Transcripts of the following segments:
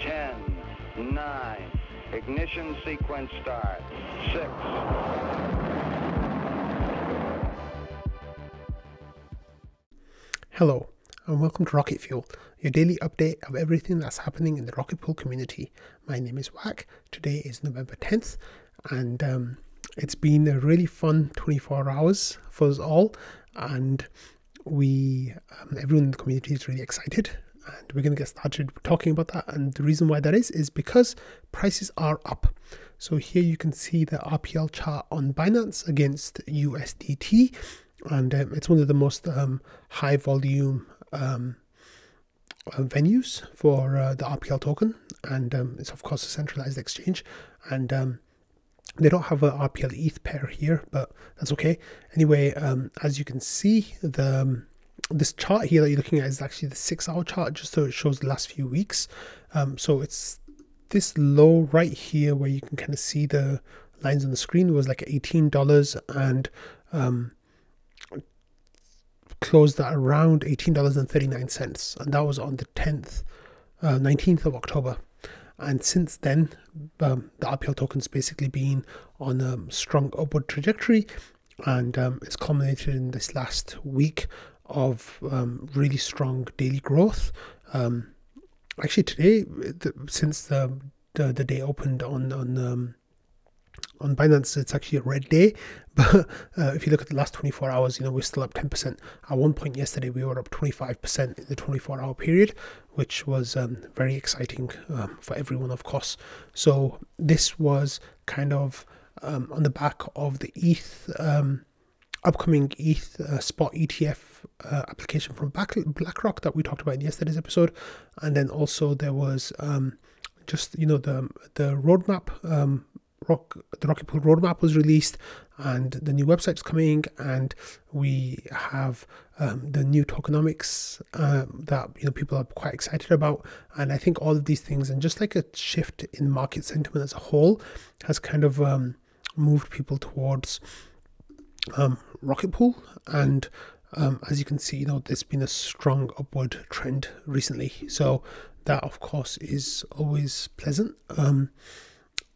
10, 9, ignition sequence start, 6, Hello, and welcome to Rocket Fuel, your daily update of everything that's happening in the Rocket Pool community. My name is Wack. Today is November 10th, and um, it's been a really fun 24 hours for us all. And we, um, everyone in the community is really excited, and we're going to get started talking about that. And the reason why that is, is because prices are up. So here you can see the RPL chart on Binance against USDT, and um, it's one of the most um, high volume um, uh, venues for uh, the RPL token, and um, it's of course a centralized exchange, and um, they don't have a RPL ETH pair here, but that's okay. Anyway, um, as you can see, the this chart here that you're looking at is actually the six-hour chart, just so it shows the last few weeks. Um, so it's this low right here where you can kind of see the lines on the screen was like eighteen dollars and um, closed at around eighteen dollars and that was on the tenth, uh, nineteenth of October. And since then, um, the RPL token's basically been on a strong upward trajectory, and um, it's culminated in this last week of um, really strong daily growth. Um, actually, today, the, since the, the, the day opened on on um, on Binance, it's actually a red day. But uh, if you look at the last 24 hours, you know, we're still up 10%. At one point yesterday, we were up 25% in the 24 hour period, which was um, very exciting um, for everyone, of course. So this was kind of um, on the back of the ETH, upcoming ETH uh, spot ETF uh, application from BlackRock that we talked about in yesterday's episode. And then also there was um, just, you know, the, the roadmap um, Rock, the Rocket Pool roadmap was released, and the new website's coming, and we have um, the new tokenomics um, that you know people are quite excited about, and I think all of these things, and just like a shift in market sentiment as a whole, has kind of um, moved people towards um, Rocket Pool, and um, as you can see, you know there's been a strong upward trend recently, so that of course is always pleasant. Um,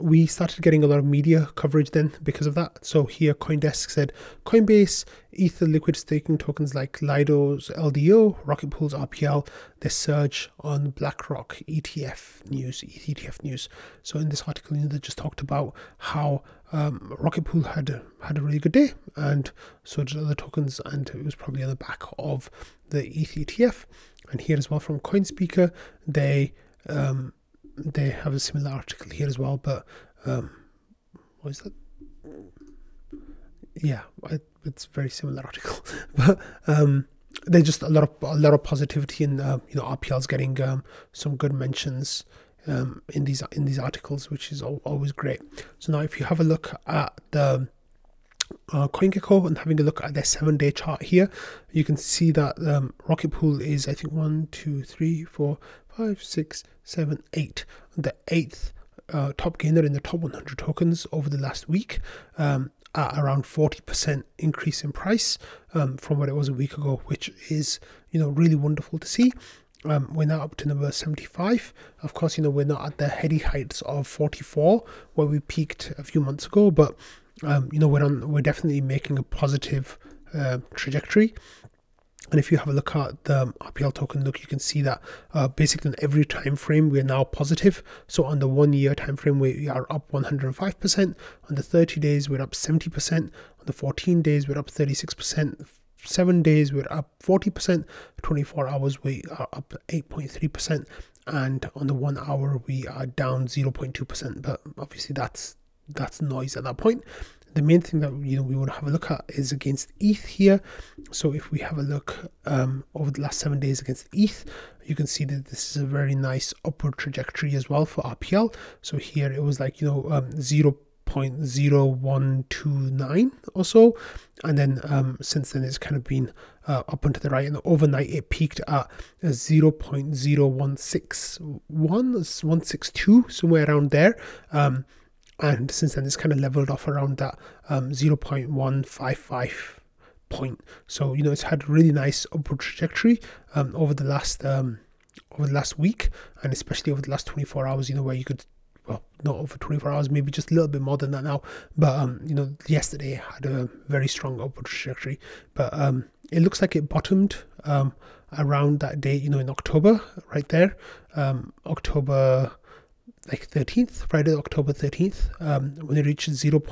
we started getting a lot of media coverage then because of that. So here, CoinDesk said Coinbase, Ether liquid staking tokens like Lido's LDO, Rocket Pool's RPL, they surge on BlackRock ETF news, ETF news. So in this article, they just talked about how um, Rocket Pool had had a really good day, and so did other tokens, and it was probably on the back of the ETH ETF. And here as well from CoinSpeaker, they um, they have a similar article here as well, but um, what is that? Yeah, it's a very similar article, but um, there's just a lot of a lot of positivity, and uh, you know, RPL's getting um, some good mentions um, in these in these articles, which is always great. So now, if you have a look at the uh, CoinGecko and having a look at their seven day chart here, you can see that um, Rocket Pool is, I think, one, two, three, four, five, six, seven, eight. The eighth uh, top gainer in the top 100 tokens over the last week. Um, at around 40% increase in price um, from what it was a week ago, which is, you know, really wonderful to see. Um, we're now up to number 75. Of course, you know, we're not at the heady heights of 44 where we peaked a few months ago, but, um, you know, we're on, we're definitely making a positive uh, trajectory. And if you have a look at the RPL token, look, you can see that uh, basically in every time frame we are now positive. So on the one year time frame, we are up 105%. On the 30 days, we're up 70%. On the 14 days, we're up 36%. Seven days, we're up 40%. 24 hours, we are up 8.3%. And on the one hour, we are down 0.2%. But obviously, that's that's noise at that point the main thing that you know we want to have a look at is against ETH here. So if we have a look um, over the last seven days against ETH, you can see that this is a very nice upward trajectory as well for RPL. So here it was like you know um, 0.0129 or so, and then um, since then it's kind of been uh, up and to the right. And overnight it peaked at 0.0161, 162 somewhere around there. Um, and since then it's kind of leveled off around that um, 0.155 point. So you know it's had a really nice upward trajectory um, over the last um, over the last week, and especially over the last 24 hours. You know, where you could well, not over 24 hours, maybe just a little bit more than that now. But um, you know, yesterday had a very strong upward trajectory. But um, it looks like it bottomed um, around that date, you know, in October, right there, um, October like 13th, Friday, October 13th, um, when it reached 0.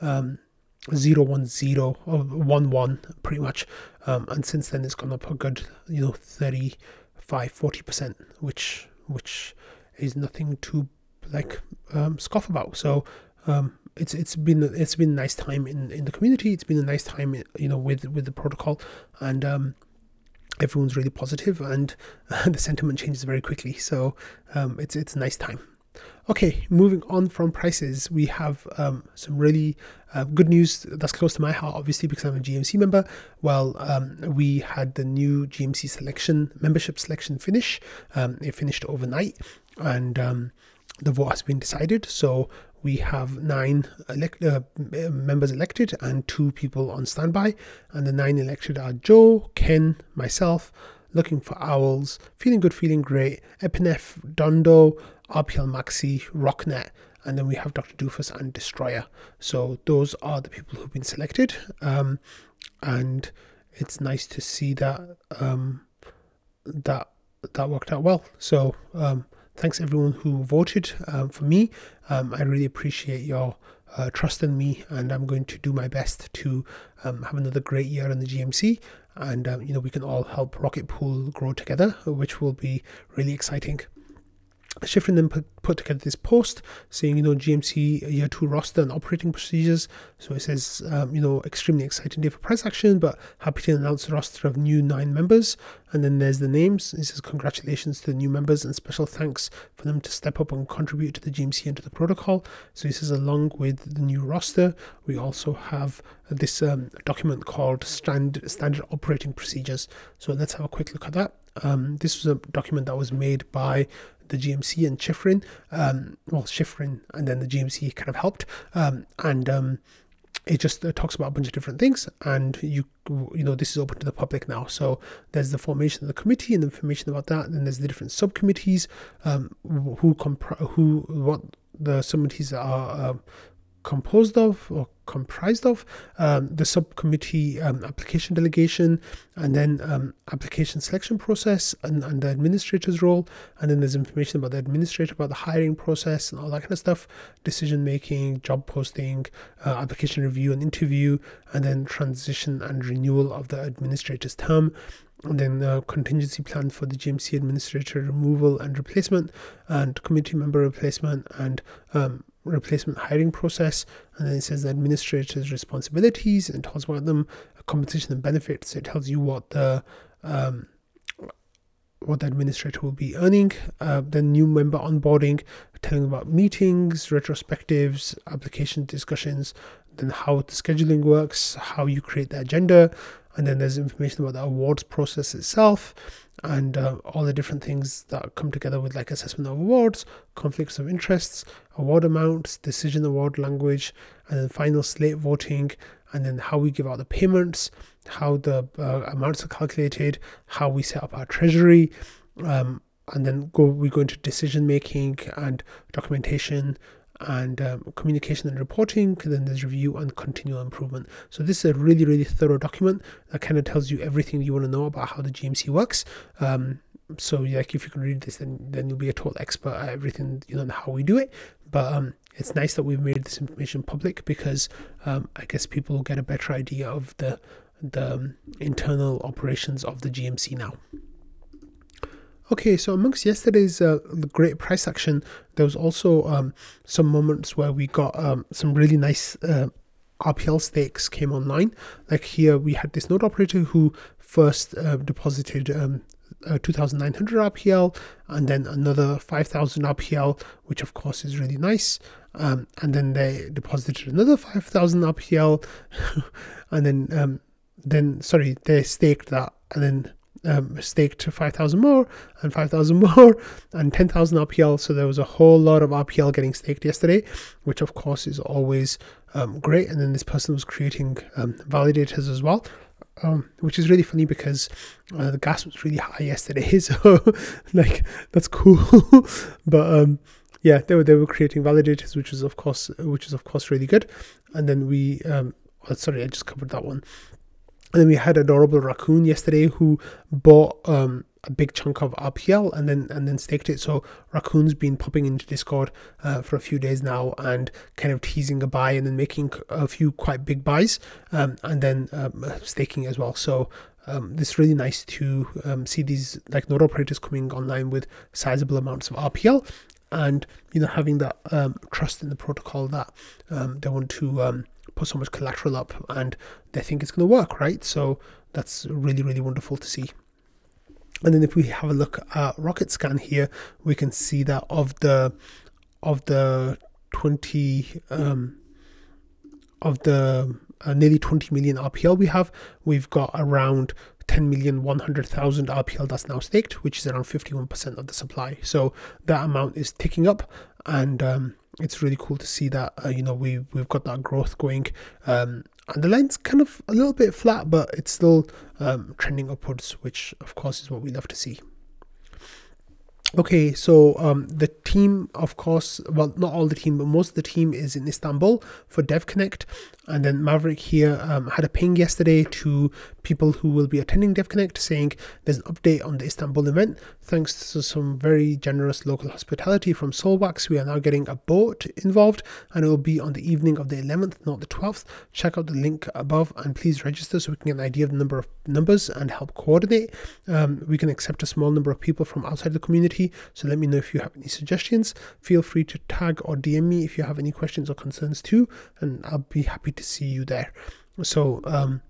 Um, 010 or 11 pretty much. Um, and since then it's gone up a good you know 35 40% which which is nothing to like um, scoff about. So um, it's it's been it's been a nice time in, in the community. It's been a nice time you know with with the protocol. And um, everyone's really positive and uh, the sentiment changes very quickly. So um, it's it's a nice time Okay, moving on from prices, we have um, some really uh, good news that's close to my heart, obviously, because I'm a GMC member. Well, um, we had the new GMC selection membership selection finish. Um, it finished overnight, and um, the vote has been decided. So we have nine elect- uh, members elected and two people on standby. And the nine elected are Joe, Ken, myself, Looking for Owls, Feeling Good, Feeling Great, Epineph, Dondo, RPL Maxi, Rocknet, and then we have Dr. Doofus and Destroyer. So those are the people who've been selected, um, and it's nice to see that um, that that worked out well. So um, thanks everyone who voted um, for me. Um, I really appreciate your uh, trust in me, and I'm going to do my best to um, have another great year in the GMC. And you know we can all help Rocket Pool grow together, which will be really exciting. Schifrin then put, together this post saying, you know, GMC year two roster and operating procedures. So it says, um, you know, extremely exciting day for price action, but happy to announce roster of new nine members. And then there's the names. It says, congratulations to the new members and special thanks for them to step up and contribute to the GMC and to the protocol. So this is along with the new roster. We also have this um, document called Stand, Standard Operating Procedures. So let's have a quick look at that. Um, this was a document that was made by the GMC and Schifrin, um, well, Schifrin and then the GMC kind of helped. Um, and um, it just uh, talks about a bunch of different things and you you know this is open to the public now so there's the formation of the committee and the information about that and there's the different subcommittees um, who compri- who what the subcommittees are um, composed of or comprised of um, the subcommittee um, application delegation and then um, application selection process and, and, the administrator's role. And then there's information about the administrator about the hiring process and all that kind of stuff decision making job posting uh, application review and interview and then transition and renewal of the administrator's term. And then the contingency plan for the GMC administrator removal and replacement, and committee member replacement, and um, replacement hiring process. And then it says the administrator's responsibilities and tells about them, compensation and benefits. It tells you what the um, what the administrator will be earning. Uh, then new member onboarding, telling about meetings, retrospectives, application discussions, then how the scheduling works, how you create the agenda, and then there's information about the awards process itself and uh, all the different things that come together with like assessment of awards, conflicts of interests, award amounts, decision award language, and then final slate voting, and then how we give out the payments, how the uh, amounts are calculated, how we set up our treasury, um, and then go we go into decision making and documentation and um, communication and reporting. Then there's review and continual improvement. So this is a really, really thorough document that kind of tells you everything you want to know about how the GMC works. Um, so like if you can read this, then then you'll be a total expert at everything you know how we do it. But um, it's nice that we've made this information public because um, I guess people will get a better idea of the the um, internal operations of the GMC now. Okay, so amongst yesterday's uh, great price action, there was also um, some moments where we got um, some really nice uh, RPL stakes came online. Like here, we had this node operator who first uh, deposited um, uh, 2900 RPL and then another 5000 RPL, which of course is really nice. Um, and then they deposited another 5000 RPL, and then um, then sorry, they staked that and then um, staked 5,000 more and 5,000 more and 10,000 RPL. So there was a whole lot of RPL getting staked yesterday, which of course is always um, great. And then this person was creating um, validators as well. um, which is really funny because uh, the gas was really high yesterday. So, like, that's cool. but um, yeah, they were they were creating validators, which is of course which is of course really good. And then we, um, oh, sorry, I just covered that one. And then we had adorable raccoon yesterday who bought um, a big chunk of RPL and then and then staked it. So raccoon's been popping into Discord uh, for a few days now and kind of teasing a buy and then making a few quite big buys um, and then um, staking as well. So um, it's really nice to um, see these like node operators coming online with sizable amounts of RPL and you know having that um, trust in the protocol that um, they want to um, put so much collateral up and they think it's going to work right so that's really really wonderful to see and then if we have a look at rocket scan here we can see that of the of the 20 um, of the uh, nearly 20 million RPL we have, we've got around 10 million 100,000 RPL that's now staked, which is around 51% of the supply. So that amount is ticking up, and um, it's really cool to see that uh, you know we we've got that growth going. Um, and the line's kind of a little bit flat, but it's still um, trending upwards, which of course is what we love to see. Okay, so um, the team, of course, well, not all the team, but most of the team is in Istanbul for DevConnect. And then Maverick here um, had a ping yesterday to people who will be attending DevConnect saying there's an update on the Istanbul event. Thanks to some very generous local hospitality from Solwax, we are now getting a boat involved and it will be on the evening of the 11th, not the 12th. Check out the link above and please register so we can get an idea of the number of numbers and help coordinate. Um, we can accept a small number of people from outside the community, so let me know if you have any suggestions. Feel free to tag or DM me if you have any questions or concerns too, and I'll be happy to see you there. So, um,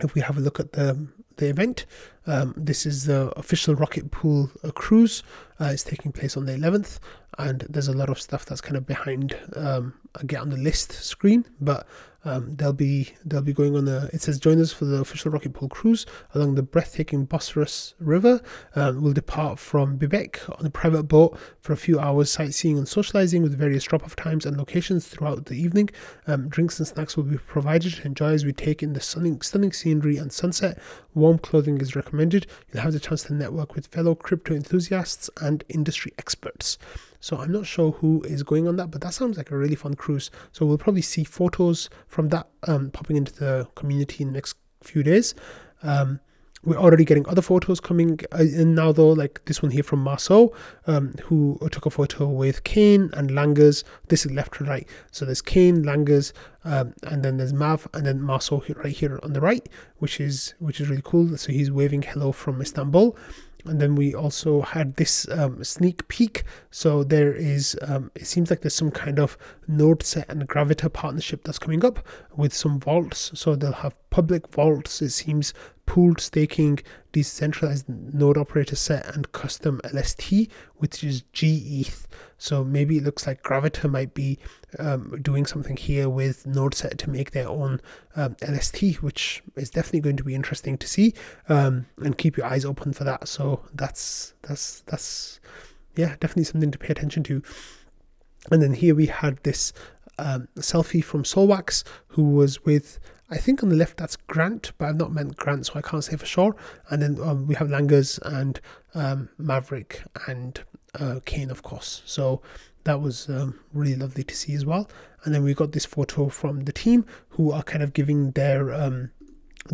if we have a look at the the event, um, this is the official Rocket Pool uh, cruise. Uh, it's taking place on the 11th, and there's a lot of stuff that's kind of behind um, get on the list screen, but um, they'll be they'll be going on the. It says join us for the official Rocket Pool cruise along the breathtaking Bosphorus River. Um, we'll depart from Bebek on a private boat for a few hours sightseeing and socializing with various drop-off times and locations throughout the evening. Um, drinks and snacks will be provided to enjoy as we take in the stunning stunning scenery and sunset. Warm clothing is recommended. You'll have the chance to network with fellow crypto enthusiasts and industry experts. So I'm not sure who is going on that, but that sounds like a really fun cruise. So we'll probably see photos from that um, popping into the community in the next few days. Um, we're already getting other photos coming uh, in now though like this one here from Marceau um, who took a photo with Kane and Langers this is left to right so there's Kane Langers um, and then there's Mav and then Marceau right here on the right which is which is really cool so he's waving hello from Istanbul and then we also had this um, sneak peek. So there is um, it seems like there's some kind of NodeSet and Gravita partnership that's coming up with some vaults. So they'll have public vaults it seems pooled staking decentralized node operator set and custom lst which is geth so maybe it looks like gravita might be um, doing something here with node set to make their own um, lst which is definitely going to be interesting to see um, and keep your eyes open for that. So that's that's that's yeah definitely something to pay attention to. And then here we had this um, selfie from Solwax, who was with I think on the left that's Grant, but I've not meant Grant, so I can't say for sure. And then um, we have Langers and um, Maverick and uh, Kane, of course. So that was um, really lovely to see as well. And then we got this photo from the team who are kind of giving their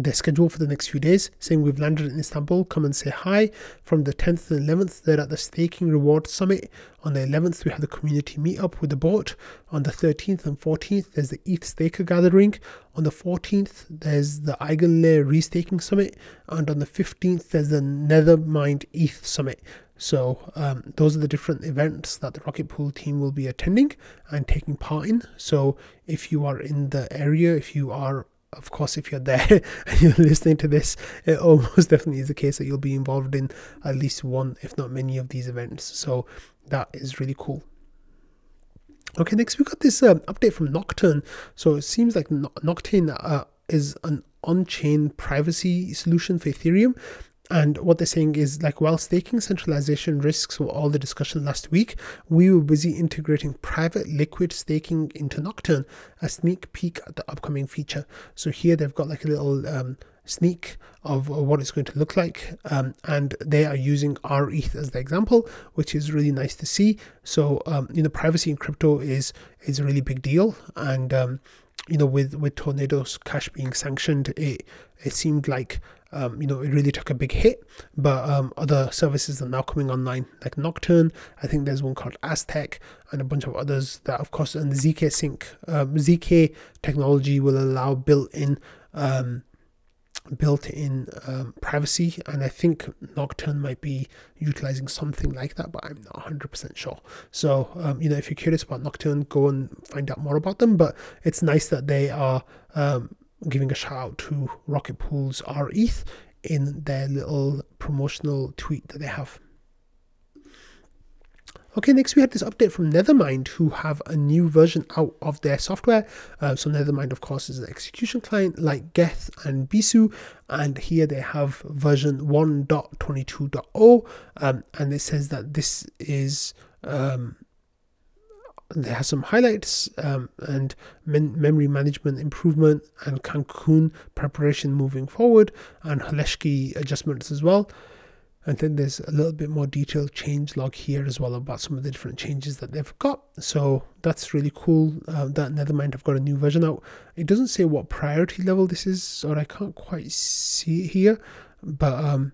their schedule for the next few days, saying we've landed in Istanbul, come and say hi. From the 10th and 11th, they're at the Staking Reward Summit. On the 11th, we have the community meetup with the boat. On the 13th and 14th, there's the ETH Staker Gathering. On the 14th, there's the Eigenlayer Restaking Summit. And on the 15th, there's the Nethermind ETH Summit. So um, those are the different events that the Rocket Pool team will be attending and taking part in. So if you are in the area, if you are of course, if you're there and you're listening to this, it almost definitely is the case that you'll be involved in at least one, if not many, of these events. So that is really cool. Okay, next we got this um, update from Nocturne. So it seems like Nocturne uh, is an on-chain privacy solution for Ethereum, and what they're saying is like while staking centralization risks were all the discussion last week, we were busy integrating private liquid staking into Nocturne, a sneak peek at the upcoming feature. So here they've got like a little um, sneak of what it's going to look like. Um, and they are using RETH as the example, which is really nice to see. So, um, you know, privacy in crypto is is a really big deal. And, um, you know, with, with Tornado's cash being sanctioned, it, it seemed like um, you know, it really took a big hit. But um, other services are now coming online, like Nocturne. I think there's one called Aztec and a bunch of others that, of course, and the ZK Sync, um, ZK technology will allow built-in um, built-in um, privacy and i think nocturne might be utilizing something like that but i'm not 100% sure so um, you know if you're curious about nocturne go and find out more about them but it's nice that they are giving a shout out to rocket pool's reth in their little promotional tweet that they have Okay, next we had this update from Nethermind, who have a new version out of their software. Uh, so Nethermind, of course, is an execution client like Geth and Besu, and here they have version 1.22.0, um, and it says that this is um, there has some highlights um, and men- memory management improvement and Cancun preparation moving forward and Holesky adjustments as well. And then there's a little bit more detailed change log here as well about some of the different changes that they've got. So that's really cool uh, that Nethermind have got a new version out. It doesn't say what priority level this is, or I can't quite see it here, but um,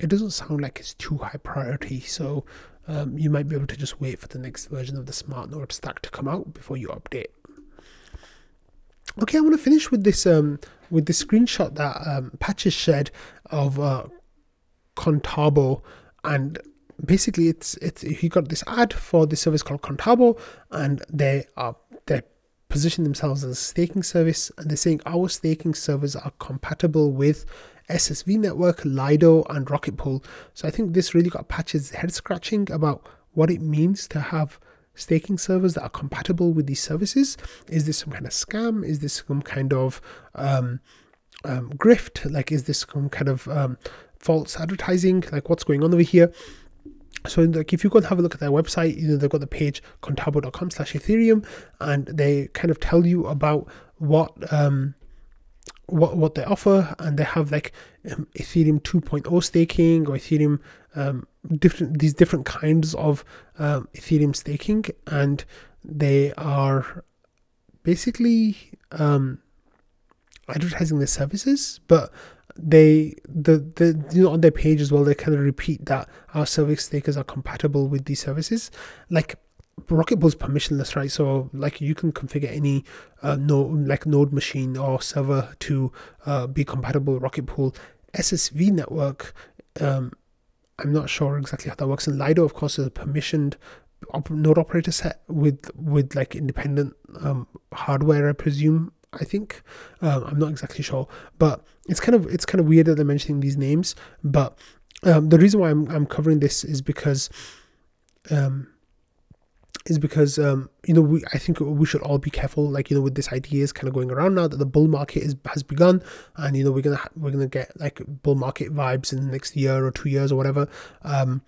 it doesn't sound like it's too high priority. So um, you might be able to just wait for the next version of the Smart Node stack to come out before you update. Okay, I want to finish with this um, with this screenshot that um, Patches shared of uh, Contabo, and basically it's it's he got this ad for this service called Contabo, and they are they position themselves as a staking service, and they're saying our staking servers are compatible with SSV Network, Lido, and Rocket Pool. So I think this really got Patches head scratching about what it means to have staking servers that are compatible with these services. Is this some kind of scam? Is this some kind of um, um, grift? Like, is this some kind of um, false advertising, like what's going on over here. So like if you go and have a look at their website, you know, they've got the page contabo.com slash Ethereum and they kind of tell you about what um what what they offer and they have like um, Ethereum 2.0 staking or Ethereum um, different these different kinds of um, Ethereum staking and they are basically um, advertising their services but they the the you know on their page as well they kind of repeat that our service stakers are compatible with these services. Like Rocket Pool's permissionless, right? So like you can configure any uh, node like node machine or server to uh, be compatible with Rocket Pool. SSV network, um, I'm not sure exactly how that works. And Lido, of course, is a permissioned op- node operator set with with like independent um, hardware, I presume, I think. Um, I'm not exactly sure, but it's kind of it's kind of weird that they're mentioning these names. But um, the reason why I'm I'm covering this is because um, is because um, you know we I think we should all be careful like you know with this idea is kind of going around now that the bull market is has begun and you know we're gonna we're gonna get like bull market vibes in the next year or two years or whatever. Um,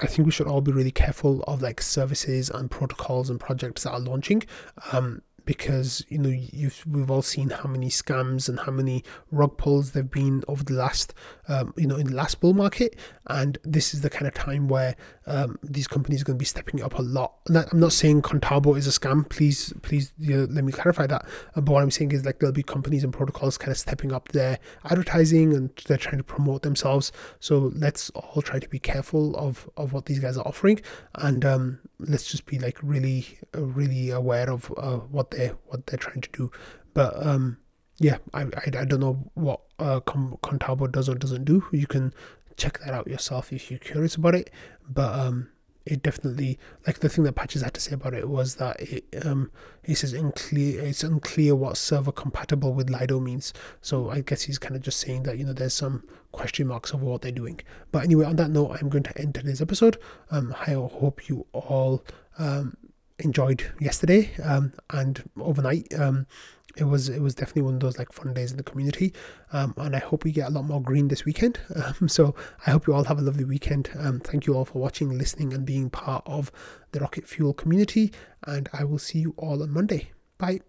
I think we should all be really careful of like services and protocols and projects that are launching um, because you know you've we've all seen how many scams and how many rug pulls there've been over the last um, you know in the last bull market. And this is the kind of time where um, these companies are going to be stepping up a lot. I'm not saying contabo is a scam. Please please you know, let me clarify that. Uh, but what i'm saying is like there'll be companies and protocols kind of stepping up their advertising and they're trying to promote themselves. So let's all try to be careful of of what these guys are offering. And um, let's just be like really really aware of uh, what they what they're trying to do. But um yeah i i, I don't know what uh contabo does or doesn't do. You can check that out yourself if you're curious about it. But um it definitely like the thing that patches had to say about it was that it um he says unclear it's unclear what server compatible with lido means. So i guess he's kind of just saying that you know there's some question marks over what they're doing. But anyway on that note i'm going to end today's episode. Um i hope you all um enjoyed yesterday um and overnight um it was it was definitely one of those like fun days in the community. Um, and i hope we get a lot more green this weekend. Um, so i hope you all have a lovely weekend. Um, thank you all for watching listening and being part of the rocket fuel community. And i will see you all on monday. Bye